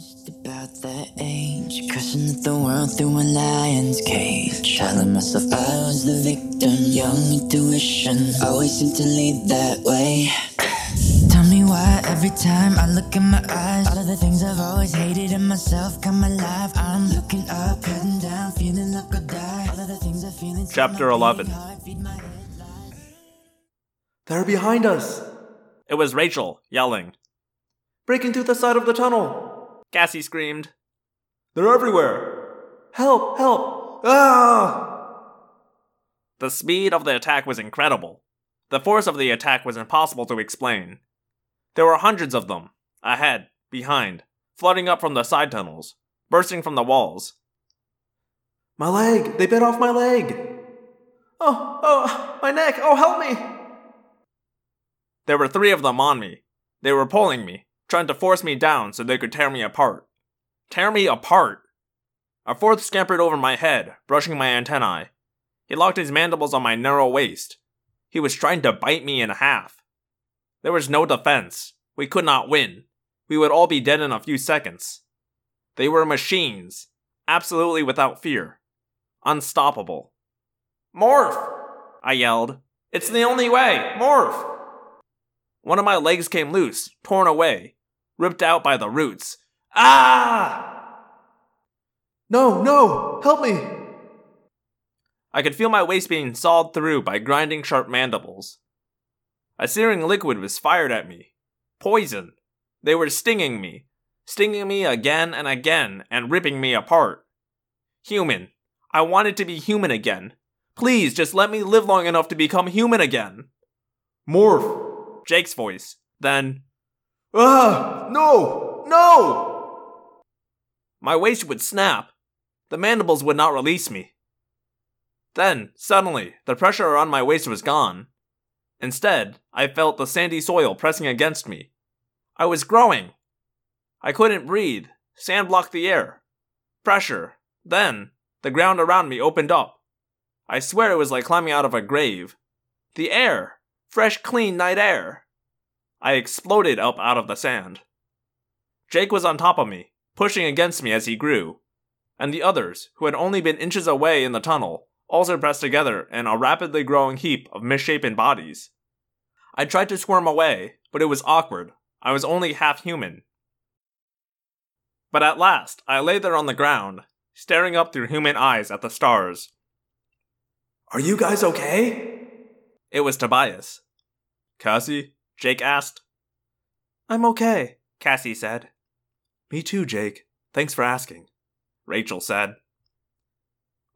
Just about that age, cursing at the world through a lion's cage. Telling myself I was the victim, young intuition always seemed to lead that way. Tell me why every time I look in my eyes, all of the things I've always hated in myself come alive. I'm looking up, heading down, feeling like I'll die. All of the things I feel inside Chapter 11. beating heart feed my head lies. They're behind us! It was Rachel, yelling. Breaking through the side of the tunnel! Cassie screamed. They're everywhere! Help! Help! Ah! The speed of the attack was incredible. The force of the attack was impossible to explain. There were hundreds of them, ahead, behind, flooding up from the side tunnels, bursting from the walls. My leg! They bit off my leg! Oh, oh, my neck! Oh, help me! There were three of them on me. They were pulling me, trying to force me down so they could tear me apart. Tear me apart! A fourth scampered over my head, brushing my antennae. He locked his mandibles on my narrow waist. He was trying to bite me in half. There was no defense. We could not win. We would all be dead in a few seconds. They were machines, absolutely without fear. Unstoppable. Morph! I yelled. It's the only way! Morph! One of my legs came loose, torn away, ripped out by the roots. Ah! No, no! Help me! I could feel my waist being sawed through by grinding sharp mandibles. A searing liquid was fired at me. Poison. They were stinging me, stinging me again and again, and ripping me apart. Human. I wanted to be human again. Please, just let me live long enough to become human again. Morph! Jake's voice. Then, Ah! No! No! my waist would snap. The mandibles would not release me. Then, suddenly, the pressure around my waist was gone. Instead, I felt the sandy soil pressing against me. I was growing. I couldn't breathe. Sand blocked the air. Pressure. Then, the ground around me opened up. I swear it was like climbing out of a grave. The air! Fresh, clean night air! I exploded up out of the sand. Jake was on top of me, pushing against me as he grew, and the others, who had only been inches away in the tunnel, also pressed together in a rapidly growing heap of misshapen bodies. I tried to squirm away, but it was awkward. I was only half human. But at last, I lay there on the ground, staring up through human eyes at the stars. Are you guys okay? It was Tobias. Cassie? Jake asked. I'm okay, Cassie said. Me too, Jake. Thanks for asking, Rachel said.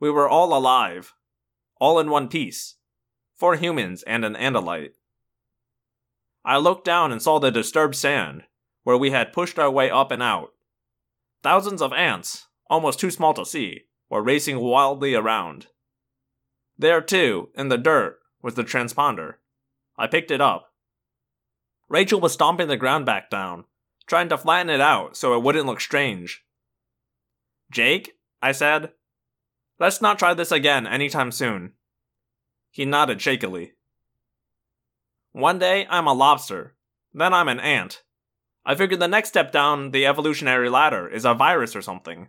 We were all alive, all in one piece, four humans and an Andalite. I looked down and saw the disturbed sand, where we had pushed our way up and out. Thousands of ants, almost too small to see, were racing wildly around. There, too, in the dirt, was the transponder. I picked it up. Rachel was stomping the ground back down, trying to flatten it out so it wouldn't look strange. Jake, I said, let's not try this again anytime soon. He nodded shakily. One day I'm a lobster, then I'm an ant. I figured the next step down the evolutionary ladder is a virus or something.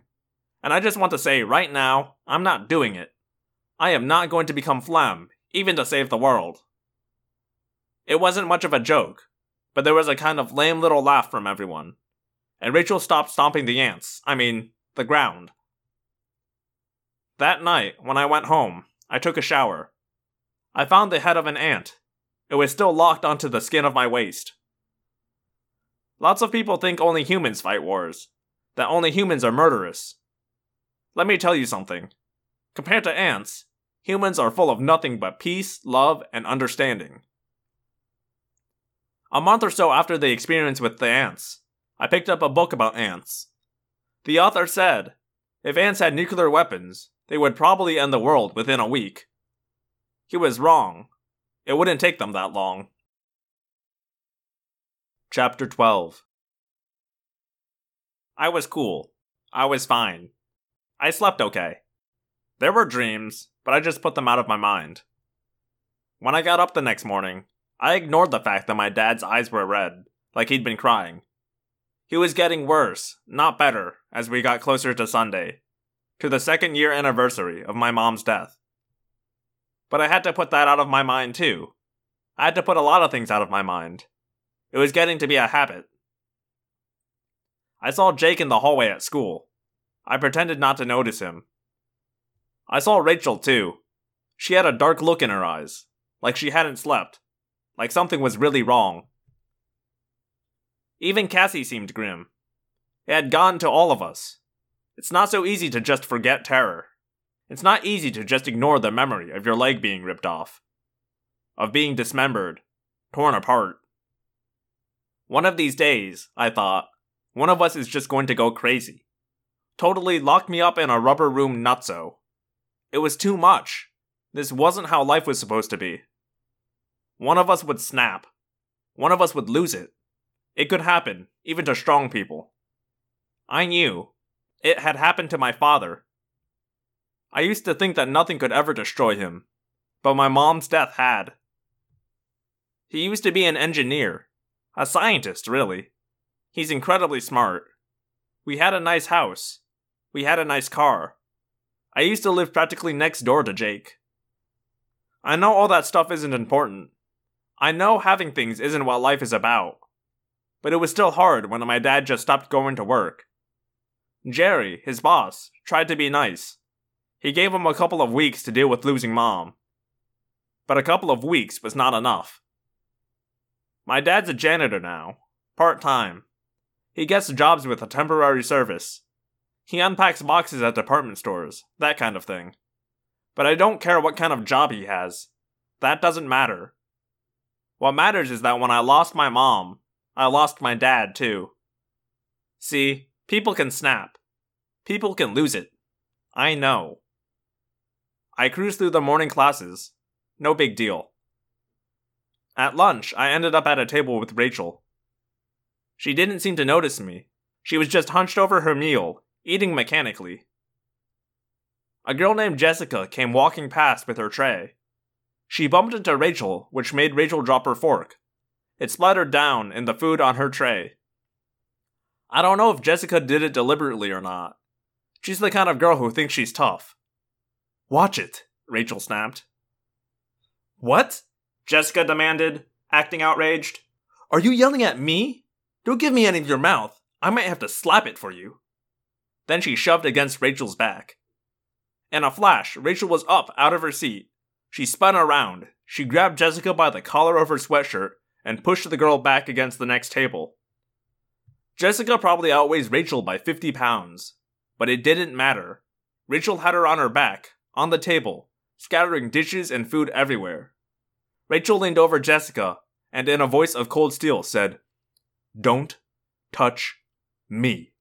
And I just want to say right now, I'm not doing it. I am not going to become phlegm, even to save the world. It wasn't much of a joke, but there was a kind of lame little laugh from everyone. And Rachel stopped stomping the ants, I mean, the ground. That night, when I went home, I took a shower. I found the head of an ant. It was still locked onto the skin of my waist. Lots of people think only humans fight wars, that only humans are murderous. Let me tell you something. Compared to ants, humans are full of nothing but peace, love, and understanding. A month or so after the experience with the ants, I picked up a book about ants. The author said if ants had nuclear weapons, they would probably end the world within a week. He was wrong. It wouldn't take them that long. Chapter 12 I was cool. I was fine. I slept okay. There were dreams, but I just put them out of my mind. When I got up the next morning, I ignored the fact that my dad's eyes were red, like he'd been crying. He was getting worse, not better, as we got closer to Sunday, to the second year anniversary of my mom's death. But I had to put that out of my mind too. I had to put a lot of things out of my mind. It was getting to be a habit. I saw Jake in the hallway at school. I pretended not to notice him. I saw Rachel too. She had a dark look in her eyes, like she hadn't slept, like something was really wrong. Even Cassie seemed grim. It had gotten to all of us. It's not so easy to just forget terror. It's not easy to just ignore the memory of your leg being ripped off, of being dismembered, torn apart. One of these days, I thought, one of us is just going to go crazy. Totally lock me up in a rubber room nutso. It was too much. This wasn't how life was supposed to be. One of us would snap. One of us would lose it. It could happen, even to strong people. I knew. It had happened to my father. I used to think that nothing could ever destroy him, but my mom's death had. He used to be an engineer, a scientist, really. He's incredibly smart. We had a nice house. We had a nice car. I used to live practically next door to Jake. I know all that stuff isn't important. I know having things isn't what life is about. But it was still hard when my dad just stopped going to work. Jerry, his boss, tried to be nice. He gave him a couple of weeks to deal with losing mom. But a couple of weeks was not enough. My dad's a janitor now, part time. He gets jobs with a temporary service. He unpacks boxes at department stores, that kind of thing. But I don't care what kind of job he has. That doesn't matter. What matters is that when I lost my mom, I lost my dad too. See, people can snap. People can lose it. I know. I cruised through the morning classes. No big deal. At lunch, I ended up at a table with Rachel. She didn't seem to notice me. She was just hunched over her meal, eating mechanically. A girl named Jessica came walking past with her tray. She bumped into Rachel, which made Rachel drop her fork. It splattered down in the food on her tray. I don't know if Jessica did it deliberately or not. She's the kind of girl who thinks she's tough. Watch it, Rachel snapped. What? Jessica demanded, acting outraged. Are you yelling at me? Don't give me any of your mouth. I might have to slap it for you. Then she shoved against Rachel's back. In a flash, Rachel was up out of her seat. She spun around. She grabbed Jessica by the collar of her sweatshirt and pushed the girl back against the next table. Jessica probably outweighs Rachel by 50 pounds, but it didn't matter. Rachel had her on her back, on the table, scattering dishes and food everywhere. Rachel leaned over Jessica and, in a voice of cold steel, said, don't touch me.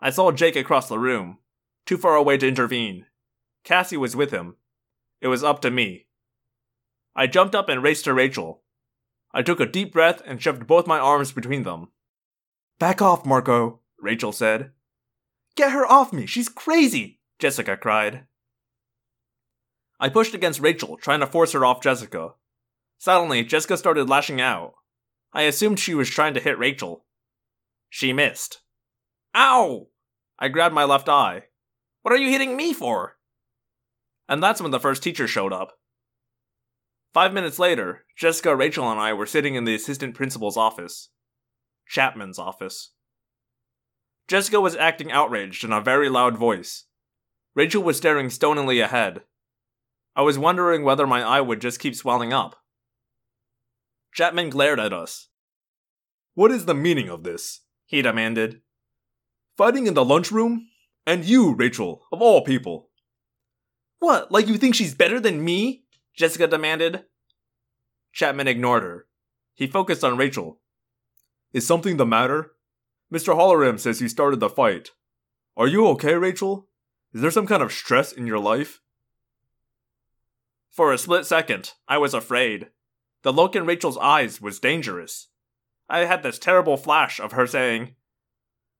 I saw Jake across the room, too far away to intervene. Cassie was with him. It was up to me. I jumped up and raced to Rachel. I took a deep breath and shoved both my arms between them. Back off, Marco, Rachel said. Get her off me, she's crazy, Jessica cried. I pushed against Rachel, trying to force her off Jessica. Suddenly, Jessica started lashing out. I assumed she was trying to hit Rachel. She missed. Ow! I grabbed my left eye. What are you hitting me for? And that's when the first teacher showed up. Five minutes later, Jessica, Rachel, and I were sitting in the assistant principal's office. Chapman's office. Jessica was acting outraged in a very loud voice. Rachel was staring stonily ahead. I was wondering whether my eye would just keep swelling up. Chapman glared at us. What is the meaning of this? he demanded. Fighting in the lunchroom? And you, Rachel, of all people. What, like you think she's better than me? Jessica demanded. Chapman ignored her. He focused on Rachel. Is something the matter? Mr. Holleram says you started the fight. Are you okay, Rachel? Is there some kind of stress in your life? For a split second, I was afraid. The look in Rachel's eyes was dangerous. I had this terrible flash of her saying,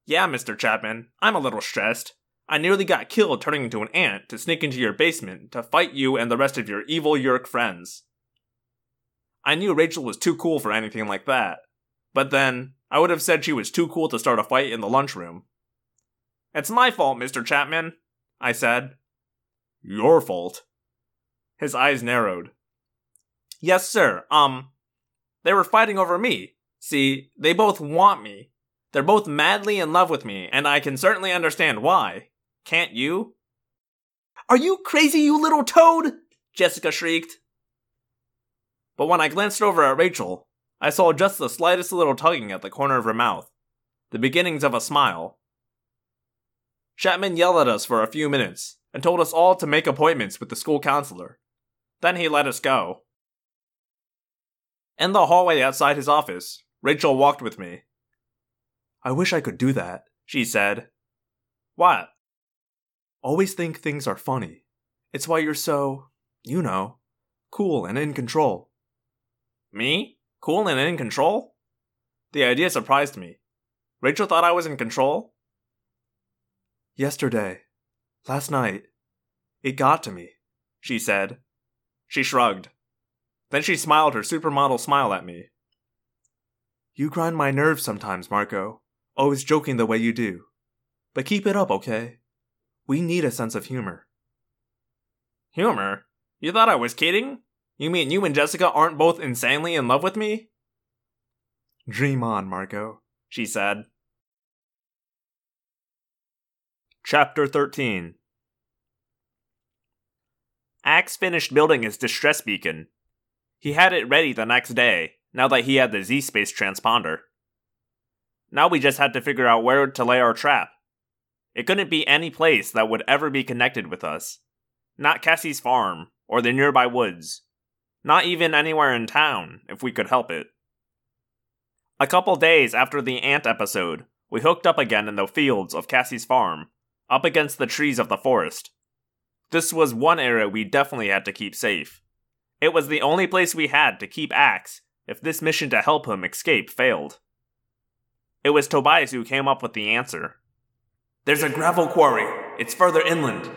Yeah, Mr. Chapman, I'm a little stressed. I nearly got killed turning into an ant to sneak into your basement to fight you and the rest of your evil Yeerk friends. I knew Rachel was too cool for anything like that. But then, I would have said she was too cool to start a fight in the lunchroom. It's my fault, Mr. Chapman, I said. Your fault? His eyes narrowed. Yes, sir. Um, they were fighting over me. See, they both want me. They're both madly in love with me, and I can certainly understand why. Can't you? Are you crazy, you little toad? Jessica shrieked. But when I glanced over at Rachel, I saw just the slightest little tugging at the corner of her mouth, the beginnings of a smile. Chapman yelled at us for a few minutes and told us all to make appointments with the school counselor. Then he let us go. In the hallway outside his office, Rachel walked with me. I wish I could do that, she said. What? Always think things are funny. It's why you're so, you know, cool and in control. Me? Cool and in control? The idea surprised me. Rachel thought I was in control? Yesterday, last night, it got to me, she said. She shrugged. Then she smiled her supermodel smile at me. You grind my nerves sometimes, Marco. Always joking the way you do. But keep it up, okay? We need a sense of humor. Humor? You thought I was kidding? You mean you and Jessica aren't both insanely in love with me? Dream on, Marco, she said. Chapter 13 Ax finished building his distress beacon. He had it ready the next day, now that he had the Z Space transponder. Now we just had to figure out where to lay our trap. It couldn't be any place that would ever be connected with us. Not Cassie's farm, or the nearby woods. Not even anywhere in town, if we could help it. A couple days after the ant episode, we hooked up again in the fields of Cassie's farm, up against the trees of the forest. This was one area we definitely had to keep safe. It was the only place we had to keep Ax if this mission to help him escape failed. It was Tobias who came up with the answer. There's a gravel quarry. It's further inland.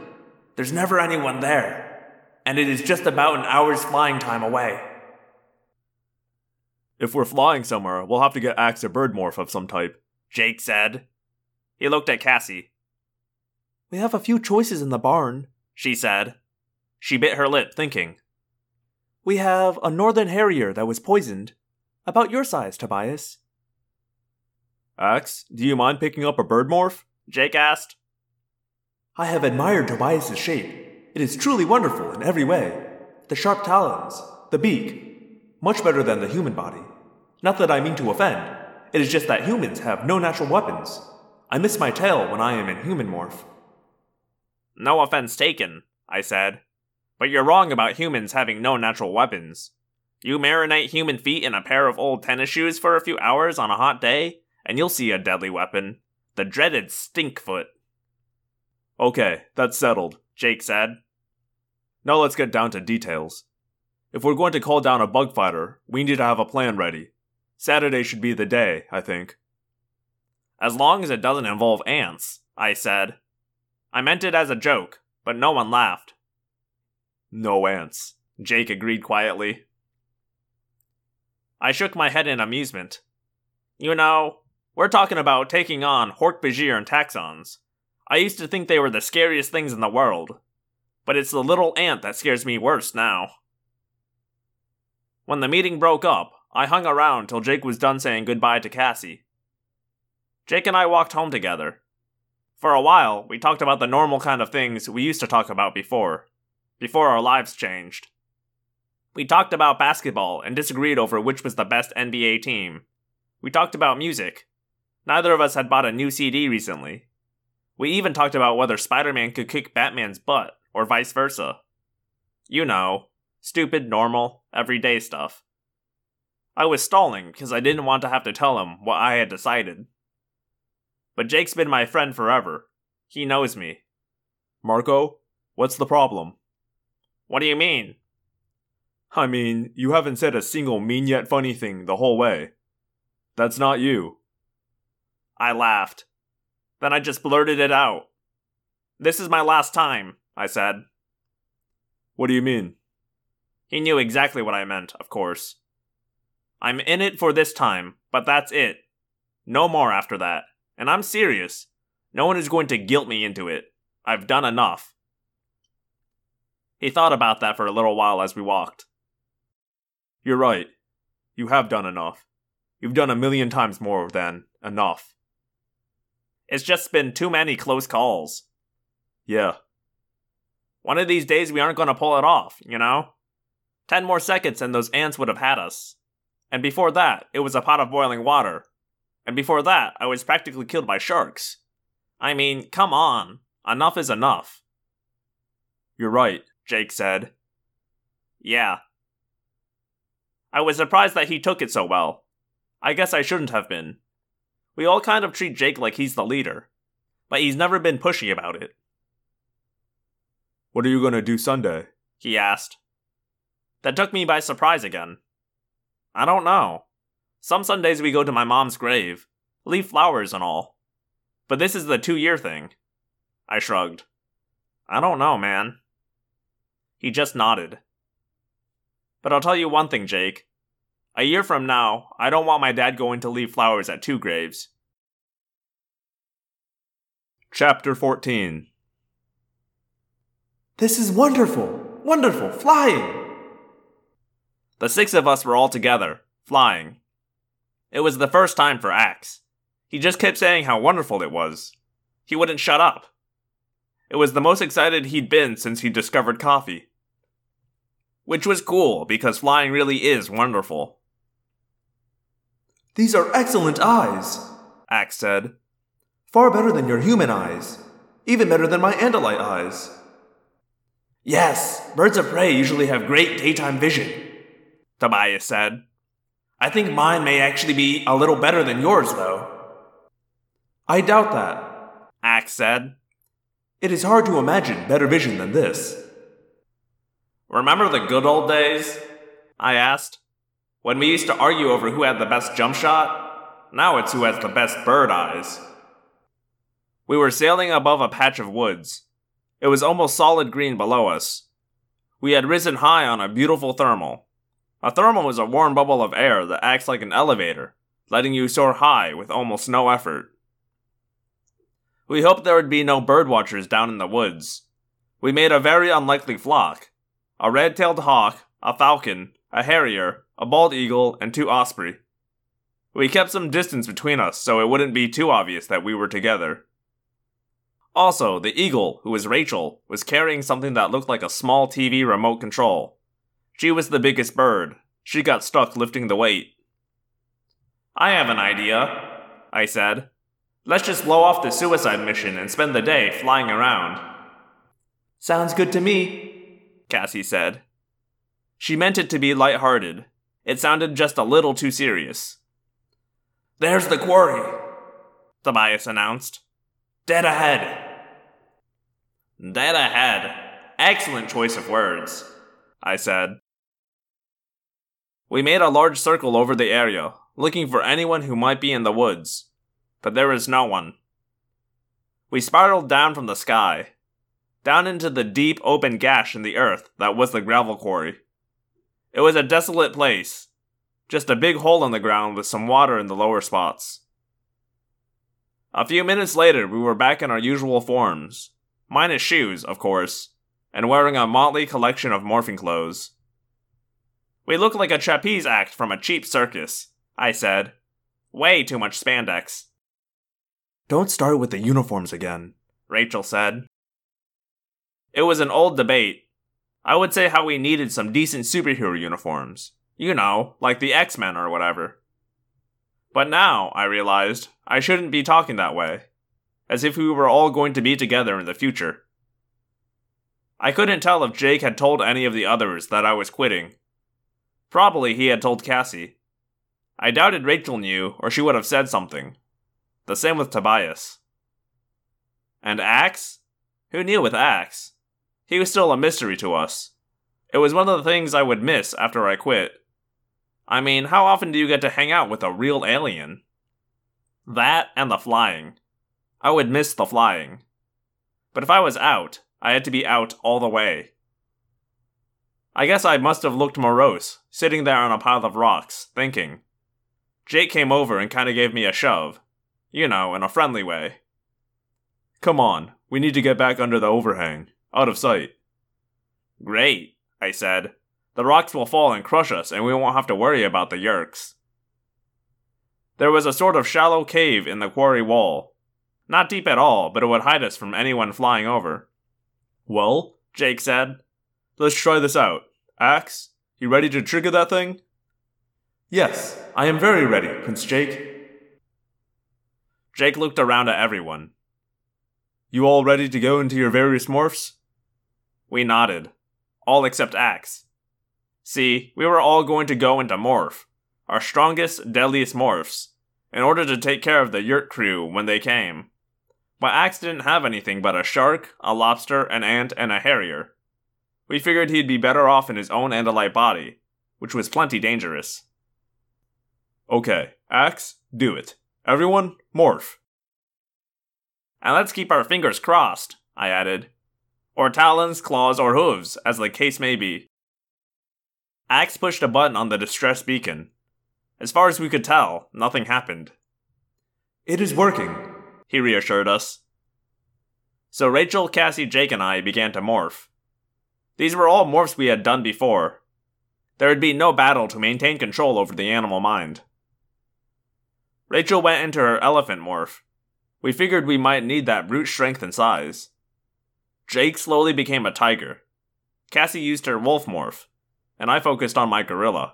There's never anyone there. And it is just about an hour's flying time away. If we're flying somewhere, we'll have to get Ax a bird morph of some type, Jake said. He looked at Cassie. We have a few choices in the barn, she said. She bit her lip, thinking. We have a northern harrier that was poisoned. About your size, Tobias. Ax, do you mind picking up a bird morph? Jake asked. I have admired Tobias's shape. It is truly wonderful in every way. The sharp talons, the beak, much better than the human body. Not that I mean to offend, it is just that humans have no natural weapons. I miss my tail when I am in human morph. No offense taken, I said. But you're wrong about humans having no natural weapons. You marinate human feet in a pair of old tennis shoes for a few hours on a hot day, and you'll see a deadly weapon. The dreaded Stinkfoot. Okay, that's settled, Jake said. Now let's get down to details. If we're going to call down a bug fighter, we need to have a plan ready. Saturday should be the day, I think. As long as it doesn't involve ants, I said. I meant it as a joke, but no one laughed. No ants, Jake agreed quietly. I shook my head in amusement. You know, we're talking about taking on Hork-Bajir and Taxxons. I used to think they were the scariest things in the world, but it's the little ant that scares me worse now. When the meeting broke up, I hung around till Jake was done saying goodbye to Cassie. Jake and I walked home together. For a while, we talked about the normal kind of things we used to talk about before before our lives changed. We talked about basketball and disagreed over which was the best NBA team. We talked about music. Neither of us had bought a new CD recently. We even talked about whether Spider Man could kick Batman's butt, or vice versa. You know, stupid, normal, everyday stuff. I was stalling because I didn't want to have to tell him what I had decided. But Jake's been my friend forever. He knows me. Marco, what's the problem? What do you mean? I mean, you haven't said a single mean yet funny thing the whole way. That's not you. I laughed. Then I just blurted it out. This is my last time, I said. What do you mean? He knew exactly what I meant, of course. I'm in it for this time, but that's it. No more after that. And I'm serious. No one is going to guilt me into it. I've done enough. He thought about that for a little while as we walked. You're right. You have done enough. You've done a million times more than enough. It's just been too many close calls. Yeah. One of these days we aren't going to pull it off, you know? Ten more seconds and those ants would have had us. And before that, it was a pot of boiling water. And before that, I was practically killed by sharks. I mean, come on. Enough is enough. You're right, Jake said. Yeah. I was surprised that he took it so well. I guess I shouldn't have been. We all kind of treat Jake like he's the leader, but he's never been pushy about it. What are you going to do Sunday? he asked. That took me by surprise again. I don't know. Some Sundays we go to my mom's grave, leave flowers and all. But this is the two year thing. I shrugged. I don't know, man. He just nodded. But I'll tell you one thing, Jake. A year from now, I don't want my dad going to leave flowers at two graves. Chapter 14 This is wonderful! Wonderful! Flying! The six of us were all together, flying. It was the first time for Ax. He just kept saying how wonderful it was. He wouldn't shut up. It was the most excited he'd been since he discovered coffee. Which was cool, because flying really is wonderful. These are excellent eyes, Ax said. Far better than your human eyes. Even better than my Andalite eyes. Yes, birds of prey usually have great daytime vision, Tobias said. I think mine may actually be a little better than yours, though. I doubt that, Ax said. It is hard to imagine better vision than this. Remember the good old days? I asked. When we used to argue over who had the best jump shot? Now it's who has the best bird eyes. We were sailing above a patch of woods. It was almost solid green below us. We had risen high on a beautiful thermal. A thermal is a warm bubble of air that acts like an elevator, letting you soar high with almost no effort. We hoped there would be no birdwatchers down in the woods. We made a very unlikely flock a red tailed hawk, a falcon, a harrier, a bald eagle, and two osprey. We kept some distance between us so it wouldn't be too obvious that we were together. Also, the eagle, who was Rachel, was carrying something that looked like a small TV remote control. She was the biggest bird. She got stuck lifting the weight. I have an idea, I said. Let's just blow off the suicide mission and spend the day flying around. Sounds good to me, Cassie said. She meant it to be light-hearted. It sounded just a little too serious. There's the quarry, Tobias announced. Dead ahead. Dead ahead. Excellent choice of words, I said. We made a large circle over the area, looking for anyone who might be in the woods, but there was no one. We spiraled down from the sky, down into the deep open gash in the earth that was the gravel quarry. It was a desolate place, just a big hole in the ground with some water in the lower spots. A few minutes later, we were back in our usual forms, minus shoes, of course, and wearing a motley collection of morphing clothes. We look like a trapeze act from a cheap circus, I said. Way too much spandex. Don't start with the uniforms again, Rachel said. It was an old debate. I would say how we needed some decent superhero uniforms. You know, like the X Men or whatever. But now, I realized, I shouldn't be talking that way. As if we were all going to be together in the future. I couldn't tell if Jake had told any of the others that I was quitting. Probably he had told Cassie. I doubted Rachel knew, or she would have said something. The same with Tobias. And Ax? Who knew with Ax? He was still a mystery to us. It was one of the things I would miss after I quit. I mean, how often do you get to hang out with a real alien? That and the flying. I would miss the flying. But if I was out, I had to be out all the way. I guess I must have looked morose, sitting there on a pile of rocks, thinking. Jake came over and kind of gave me a shove. You know, in a friendly way. Come on, we need to get back under the overhang, out of sight. Great, I said. The rocks will fall and crush us, and we won't have to worry about the Yeerks. There was a sort of shallow cave in the quarry wall. Not deep at all, but it would hide us from anyone flying over. Well, Jake said, let's try this out. Ax, you ready to trigger that thing? Yes, I am very ready, Prince Jake. Jake looked around at everyone. You all ready to go into your various morphs? We nodded. All except Ax. See, we were all going to go into morph, our strongest, deadliest morphs, in order to take care of the Yeerk crew when they came. But Ax didn't have anything but a shark, a lobster, an ant, and a harrier. We figured he'd be better off in his own Andalite body, which was plenty dangerous. Okay, Ax, do it. Everyone, morph. And let's keep our fingers crossed, I added. Or talons, claws, or hooves, as the case may be. Ax pushed a button on the distress beacon. As far as we could tell, nothing happened. It is working, he reassured us. So Rachel, Cassie, Jake, and I began to morph. These were all morphs we had done before. There would be no battle to maintain control over the animal mind. Rachel went into her elephant morph. We figured we might need that brute strength and size. Jake slowly became a tiger. Cassie used her wolf morph, and I focused on my gorilla.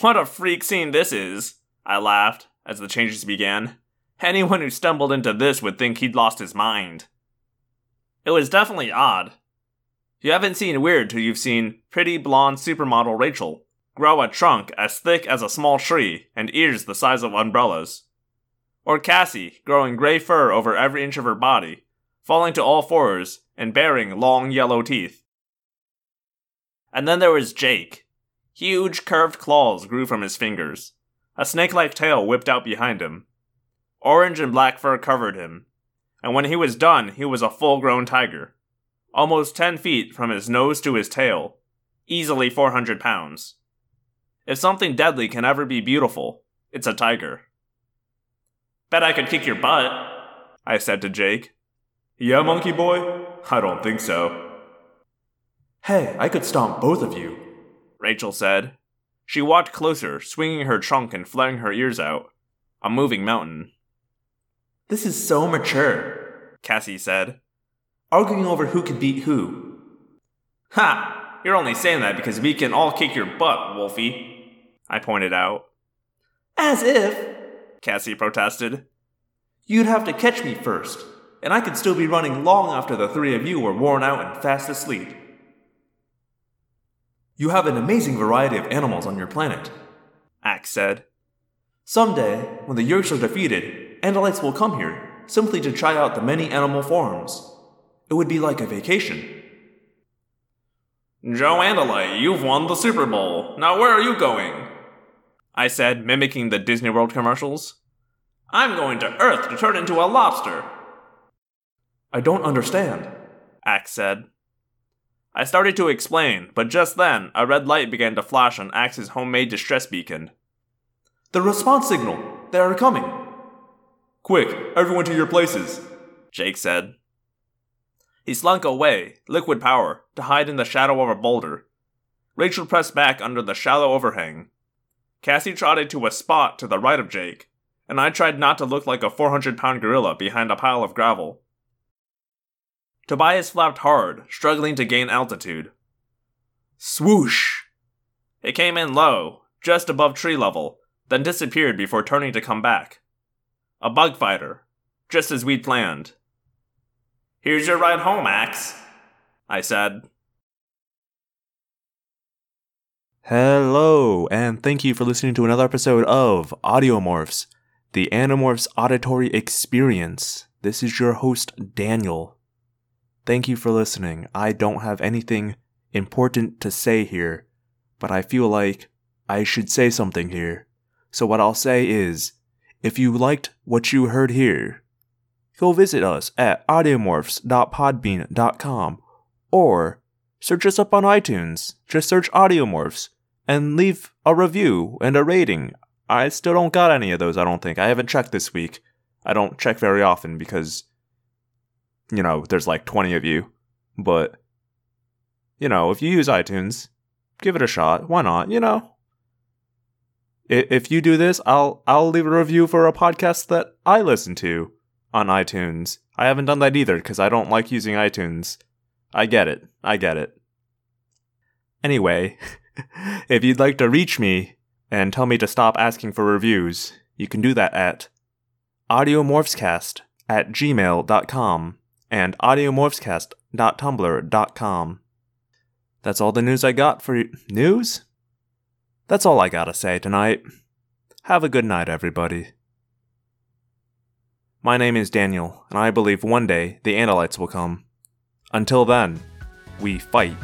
What a freak scene this is, I laughed as the changes began. Anyone who stumbled into this would think he'd lost his mind. It was definitely odd. You haven't seen weird till you've seen pretty blonde supermodel Rachel grow a trunk as thick as a small tree and ears the size of umbrellas. Or Cassie, growing gray fur over every inch of her body, falling to all fours and baring long yellow teeth. And then there was Jake. Huge curved claws grew from his fingers. A snake like tail whipped out behind him. Orange and black fur covered him. And when he was done, he was a full grown tiger. Almost 10 feet from his nose to his tail. Easily 400 pounds. If something deadly can ever be beautiful, it's a tiger. Bet I could kick your butt, I said to Jake. Yeah, monkey boy? I don't think so. Hey, I could stomp both of you, Rachel said. She walked closer, swinging her trunk and flaring her ears out. A moving mountain. This is so mature, Cassie said. Arguing over who could beat who. Ha! You're only saying that because we can all kick your butt, Wolfie. I pointed out. As if, Cassie protested. You'd have to catch me first, and I could still be running long after the three of you were worn out and fast asleep. You have an amazing variety of animals on your planet, Ax said. Someday, when the Yeerks are defeated, Andalites will come here, simply to try out the many animal forms. It would be like a vacation. Joe Andalite, you've won the Super Bowl. Now where are you going? I said, mimicking the Disney World commercials. I'm going to Earth to turn into a lobster. I don't understand, Ax said. I started to explain, but just then, a red light began to flash on Ax's homemade distress beacon. The response signal! They are coming! Quick, everyone to your places, Jake said. He slunk away, liquid power, to hide in the shadow of a boulder. Rachel pressed back under the shallow overhang, Cassie trotted to a spot to the right of Jake, and I tried not to look like a 400 pound gorilla behind a pile of gravel. Tobias flapped hard, struggling to gain altitude. Swoosh! It came in low, just above tree level, then disappeared before turning to come back. A bug fighter, just as we'd planned. Here's your ride home, Ax, I said. Hello, and thank you for listening to another episode of Audiomorphs, the Animorphs auditory experience. This is your host, Daniel. Thank you for listening. I don't have anything important to say here, but I feel like I should say something here. So, what I'll say is if you liked what you heard here, go visit us at audiomorphs.podbean.com or search us up on iTunes. Just search Audiomorphs and leave a review and a rating. I still don't got any of those, I don't think. I haven't checked this week. I don't check very often because, you know, there's like 20 of you. But, you know, if you use iTunes, give it a shot. Why not? You know? If you do this, I'll I'll leave a review for a podcast that I listen to on iTunes. I haven't done that either because I don't like using iTunes. I get it. I get it. Anyway, if you'd like to reach me and tell me to stop asking for reviews, you can do that at audiomorphscast at gmail.com and audiomorphscast.tumblr.com. That's all the news I got for you. News? That's all I gotta say tonight. Have a good night, everybody. My name is Daniel, and I believe one day the Andalites will come. Until then, we fight.